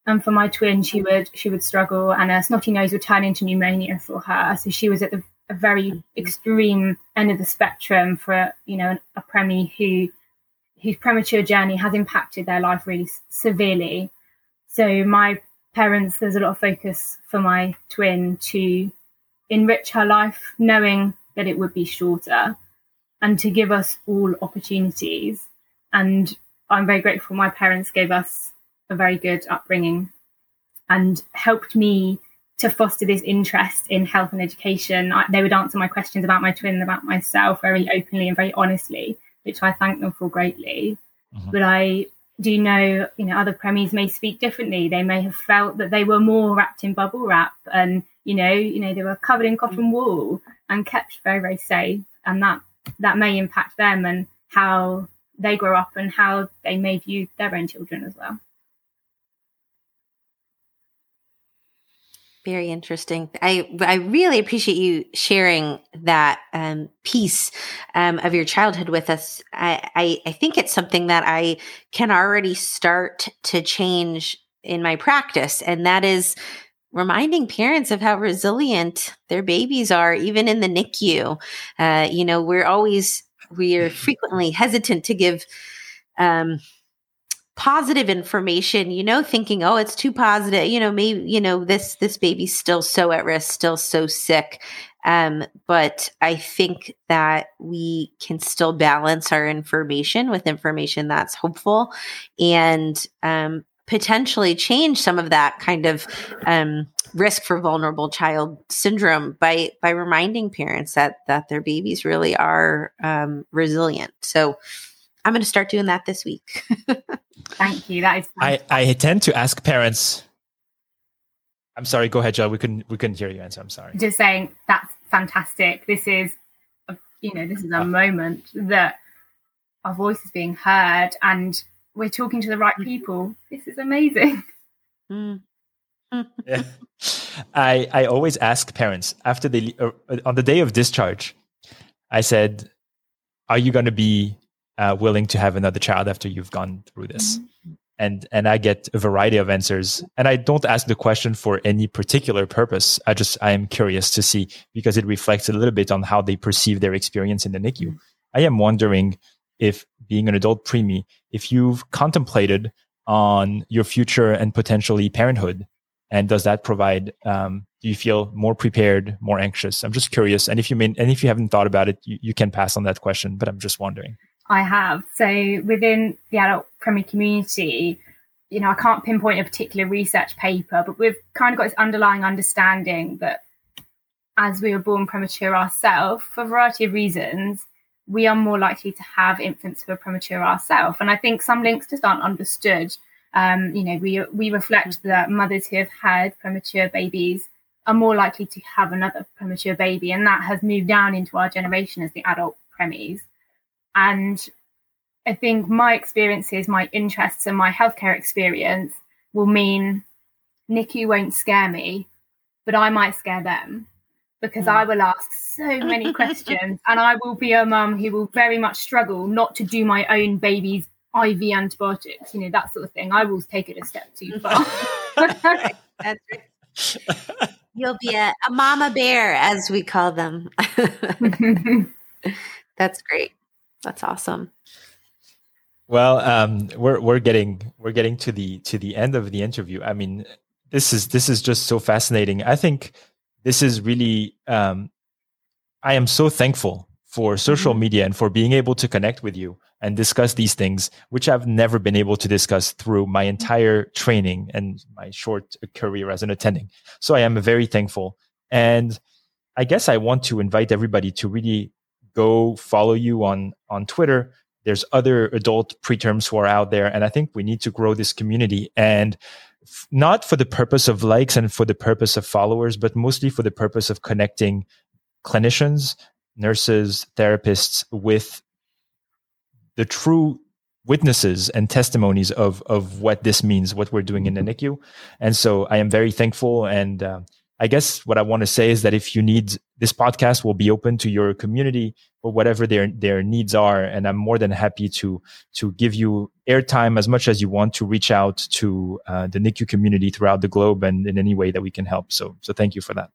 And for my twin, she would she would struggle, and a snotty nose would turn into pneumonia for her. So she was at the a very extreme end of the spectrum for you know a premie who whose premature journey has impacted their life really severely. So my parents, there's a lot of focus for my twin to enrich her life, knowing that it would be shorter, and to give us all opportunities. And I'm very grateful my parents gave us a very good upbringing and helped me to foster this interest in health and education. I, they would answer my questions about my twin and about myself very openly and very honestly, which I thank them for greatly. Mm-hmm. But I do know, you know, other premies may speak differently. They may have felt that they were more wrapped in bubble wrap and, you know, you know, they were covered in cotton wool and kept very, very safe. And that that may impact them and how they grow up and how they may view their own children as well. Very interesting. I I really appreciate you sharing that um, piece um, of your childhood with us. I, I, I think it's something that I can already start to change in my practice, and that is reminding parents of how resilient their babies are, even in the NICU. Uh, you know, we're always we are frequently hesitant to give. Um, positive information you know thinking oh it's too positive you know maybe you know this this baby's still so at risk still so sick. Um, but i think that we can still balance our information with information that's hopeful and um, potentially change some of that kind of um, risk for vulnerable child syndrome by by reminding parents that that their babies really are um, resilient. So i'm going to start doing that this week Thank you. That is. I, I tend to ask parents. I'm sorry. Go ahead, Joe. We couldn't we couldn't hear you answer. I'm sorry. Just saying that's fantastic. This is, a, you know, this is a oh. moment that our voice is being heard and we're talking to the right mm. people. This is amazing. Mm. yeah. I I always ask parents after they uh, on the day of discharge. I said, "Are you going to be uh, willing to have another child after you've gone through this. Mm-hmm. and and i get a variety of answers. And i don't ask the question for any particular purpose. I just i am curious to see because it reflects a little bit on how they perceive their experience in the nicu mm-hmm. i am wondering if being an adult preemie if you've contemplated on your future and potentially parenthood and does that provide um, do you feel more prepared more anxious? I'm just curious. And if you mean and if you haven't thought about it you, you can pass on that question but i'm just wondering I have. So within the adult premie community, you know, I can't pinpoint a particular research paper, but we've kind of got this underlying understanding that as we were born premature ourselves, for a variety of reasons, we are more likely to have infants who are premature ourselves. And I think some links just aren't understood. Um, you know, we we reflect that mothers who have had premature babies are more likely to have another premature baby, and that has moved down into our generation as the adult premies. And I think my experiences, my interests, and my healthcare experience will mean NICU won't scare me, but I might scare them because mm. I will ask so many questions and I will be a mum who will very much struggle not to do my own baby's IV antibiotics, you know, that sort of thing. I will take it a step too far. You'll be a, a mama bear, as we call them. That's great. That's awesome. Well, um, we're we're getting we're getting to the to the end of the interview. I mean, this is this is just so fascinating. I think this is really. Um, I am so thankful for social mm-hmm. media and for being able to connect with you and discuss these things, which I've never been able to discuss through my entire training and my short career as an attending. So I am very thankful. And I guess I want to invite everybody to really go follow you on on Twitter. There's other adult preterms who are out there, and I think we need to grow this community and f- not for the purpose of likes and for the purpose of followers, but mostly for the purpose of connecting clinicians, nurses, therapists with the true witnesses and testimonies of of what this means, what we're doing in the NICU. And so I am very thankful. And uh, I guess what I want to say is that if you need this podcast will be open to your community for whatever their their needs are, and I'm more than happy to to give you airtime as much as you want to reach out to uh, the NICU community throughout the globe and in any way that we can help. So so thank you for that.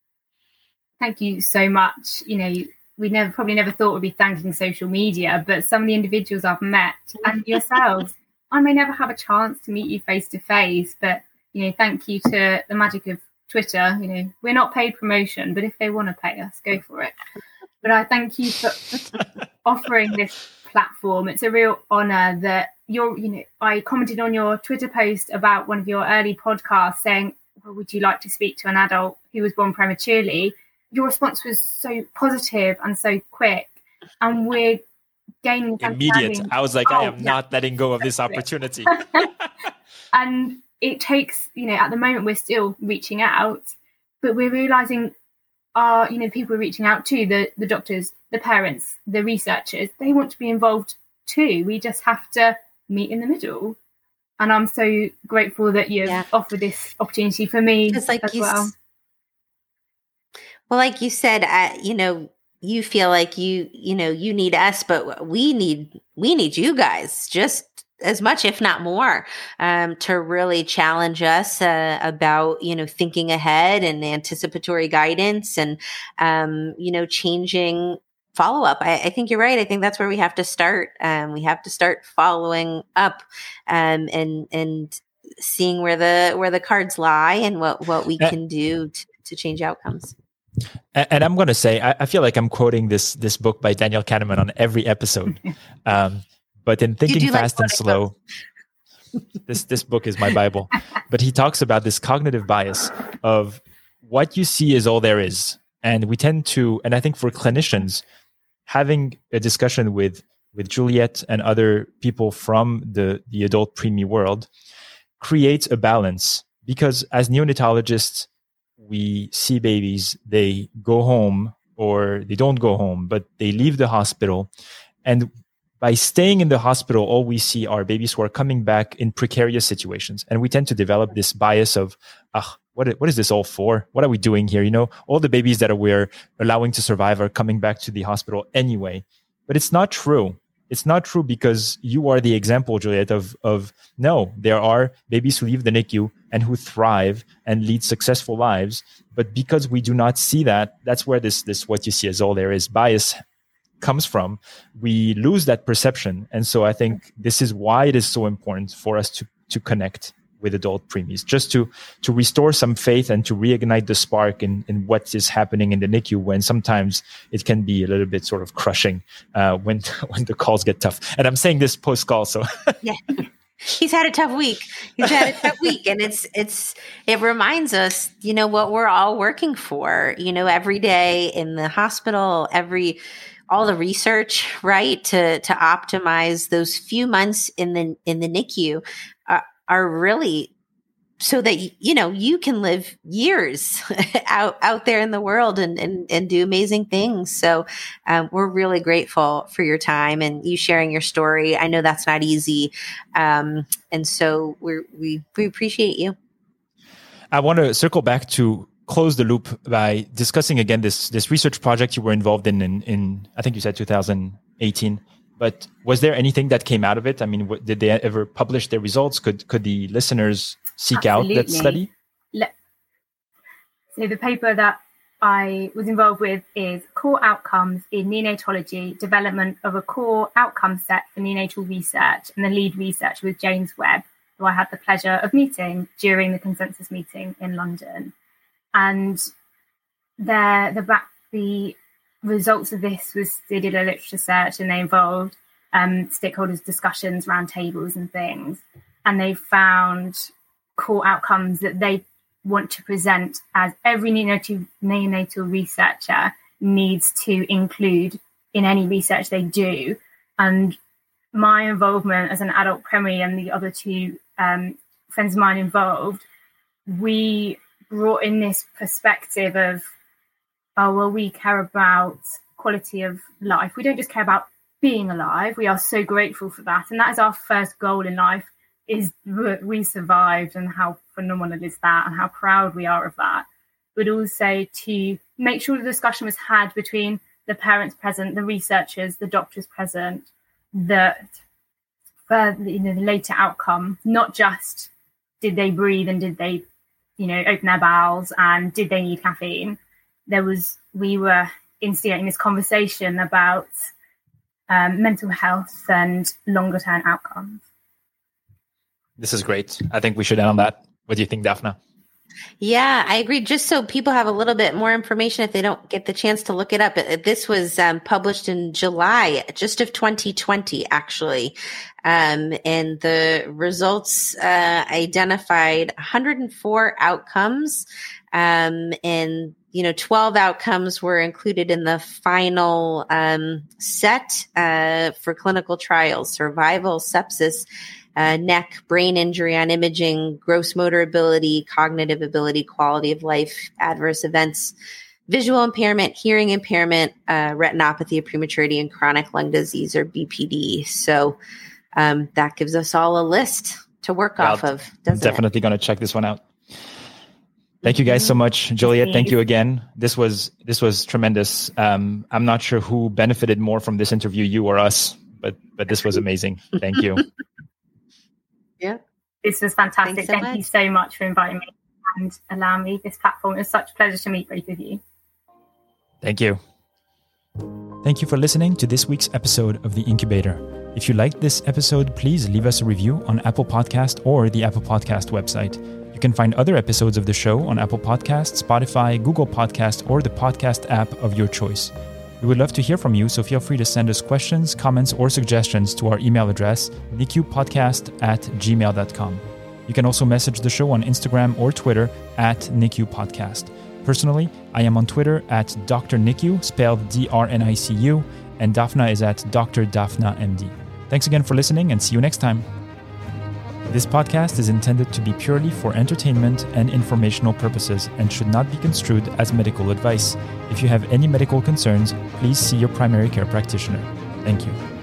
Thank you so much. You know, we never probably never thought we'd be thanking social media, but some of the individuals I've met and yourselves, I may never have a chance to meet you face to face, but you know, thank you to the magic of Twitter. You know, we're not paid promotion, but if they want to pay us, go for it. But I thank you for offering this platform. It's a real honor that you're, you know, I commented on your Twitter post about one of your early podcasts saying, well, would you like to speak to an adult who was born prematurely? Your response was so positive and so quick. And we're gaining immediate. I was like, oh, I am yeah. not letting go of this opportunity. and it takes, you know, at the moment we're still reaching out, but we're realizing our, you know, people we're reaching out to, the the doctors, the parents, the researchers, they want to be involved too. We just have to meet in the middle. And I'm so grateful that you've yeah. offered this opportunity for me like as well. S- well, like you said, uh, you know, you feel like you, you know, you need us, but we need we need you guys just as much, if not more, um, to really challenge us uh, about you know thinking ahead and anticipatory guidance, and um, you know changing follow up. I, I, think you're right. I think that's where we have to start. Um, we have to start following up um, and and seeing where the where the cards lie and what what we can do to, to change outcomes. And I'm going to say, I, I, feel like I'm quoting this this book by Daniel Kahneman on every episode. Um, but in Thinking Fast like and Slow, this this book is my Bible. but he talks about this cognitive bias of what you see is all there is, and we tend to, and I think for clinicians, having a discussion with with Juliette and other people from the the adult preemie world creates a balance. Because as neonatologists we see babies they go home or they don't go home but they leave the hospital. And by staying in the hospital, all we see are babies who are coming back in precarious situations. And we tend to develop this bias of, ah, what, what is this all for? What are we doing here? You know, all the babies that we're allowing to survive are coming back to the hospital anyway. But it's not true. It's not true because you are the example, Juliette, of, of no, there are babies who leave the NICU and who thrive and lead successful lives. But because we do not see that, that's where this, this, what you see as all there is bias comes from, we lose that perception. And so I think this is why it is so important for us to, to connect with adult preemies, just to, to restore some faith and to reignite the spark in, in what is happening in the NICU when sometimes it can be a little bit sort of crushing uh, when, when the calls get tough. And I'm saying this post call, so. yeah. He's had a tough week. He's had a tough week, and it's it's it reminds us, you know, what we're all working for. You know, every day in the hospital, every all the research, right, to to optimize those few months in the in the NICU are, are really so that you know you can live years out out there in the world and and, and do amazing things. So um, we're really grateful for your time and you sharing your story. I know that's not easy um, and so we we appreciate you. I want to circle back to close the loop by discussing again this this research project you were involved in in, in I think you said 2018. But was there anything that came out of it? I mean, w- did they ever publish their results? Could could the listeners seek Absolutely. out that study? Le- so the paper that I was involved with is core outcomes in neonatology, development of a core outcome set for neonatal research, and the lead research was James Webbe, who I had the pleasure of meeting during the consensus meeting in London and the the back the results of this was they did a literature search and they involved um, stakeholders discussions roundtables and things. And they found core outcomes that they want to present as every neonatal, neonatal researcher needs to include in any research they do. And my involvement as an adult primary and the other two um, friends of mine involved we brought in this perspective of, oh, well, we care about quality of life. We don't just care about being alive. We are so grateful for that. And that is our first goal in life is that we survived and how phenomenal is that and how proud we are of that. but also to make sure the discussion was had between the parents present, the researchers, the doctors present, that for you know the later outcome, not just did they breathe and did they, you know, open their bowels and did they need caffeine. There was we were instigating this conversation about um, mental health and longer term outcomes. This is great. I think we should end on that. What do you think, Daphna? Yeah, I agree. Just so people have a little bit more information if they don't get the chance to look it up. This was um, published in July, just of 2020, actually. Um, and the results uh, identified 104 outcomes. Um, and you know, 12 outcomes were included in the final um, set uh, for clinical trials survival, sepsis, uh, NEC, brain injury on imaging, gross motor ability, cognitive ability, quality of life, adverse events, visual impairment, hearing impairment, uh, retinopathy of prematurity, and chronic lung disease or BPD. So um, that gives us all a list to work well, off of. definitely going to check this one out. Thank you guys so much, Juliette. Thank you again. This was this was tremendous. Um, I'm not sure who benefited more from this interview, you or us, but but this was amazing. Thank you. yeah, this was fantastic. So Thank much. you so much for inviting me and allowing me this platform. It was such a pleasure to meet both of you. Thank you. Thank you for listening to this week's episode of The Incubator. If you liked this episode, please leave us a review on Apple Podcast or the Apple Podcast website. You can find other episodes of the show on Apple Podcasts, Spotify, Google Podcast, or the podcast app of your choice. We would love to hear from you, so feel free to send us questions, comments, or suggestions to our email address, nicupodcast at gmail.com. You can also message the show on Instagram or Twitter at NICU Podcast. Personally, I am on Twitter at Dr. NICU, spelled D R N I C U, and Daphna is at Dr. Daphna MD. Thanks again for listening and see you next time. This podcast is intended to be purely for entertainment and informational purposes and should not be construed as medical advice. If you have any medical concerns, please see your primary care practitioner. Thank you.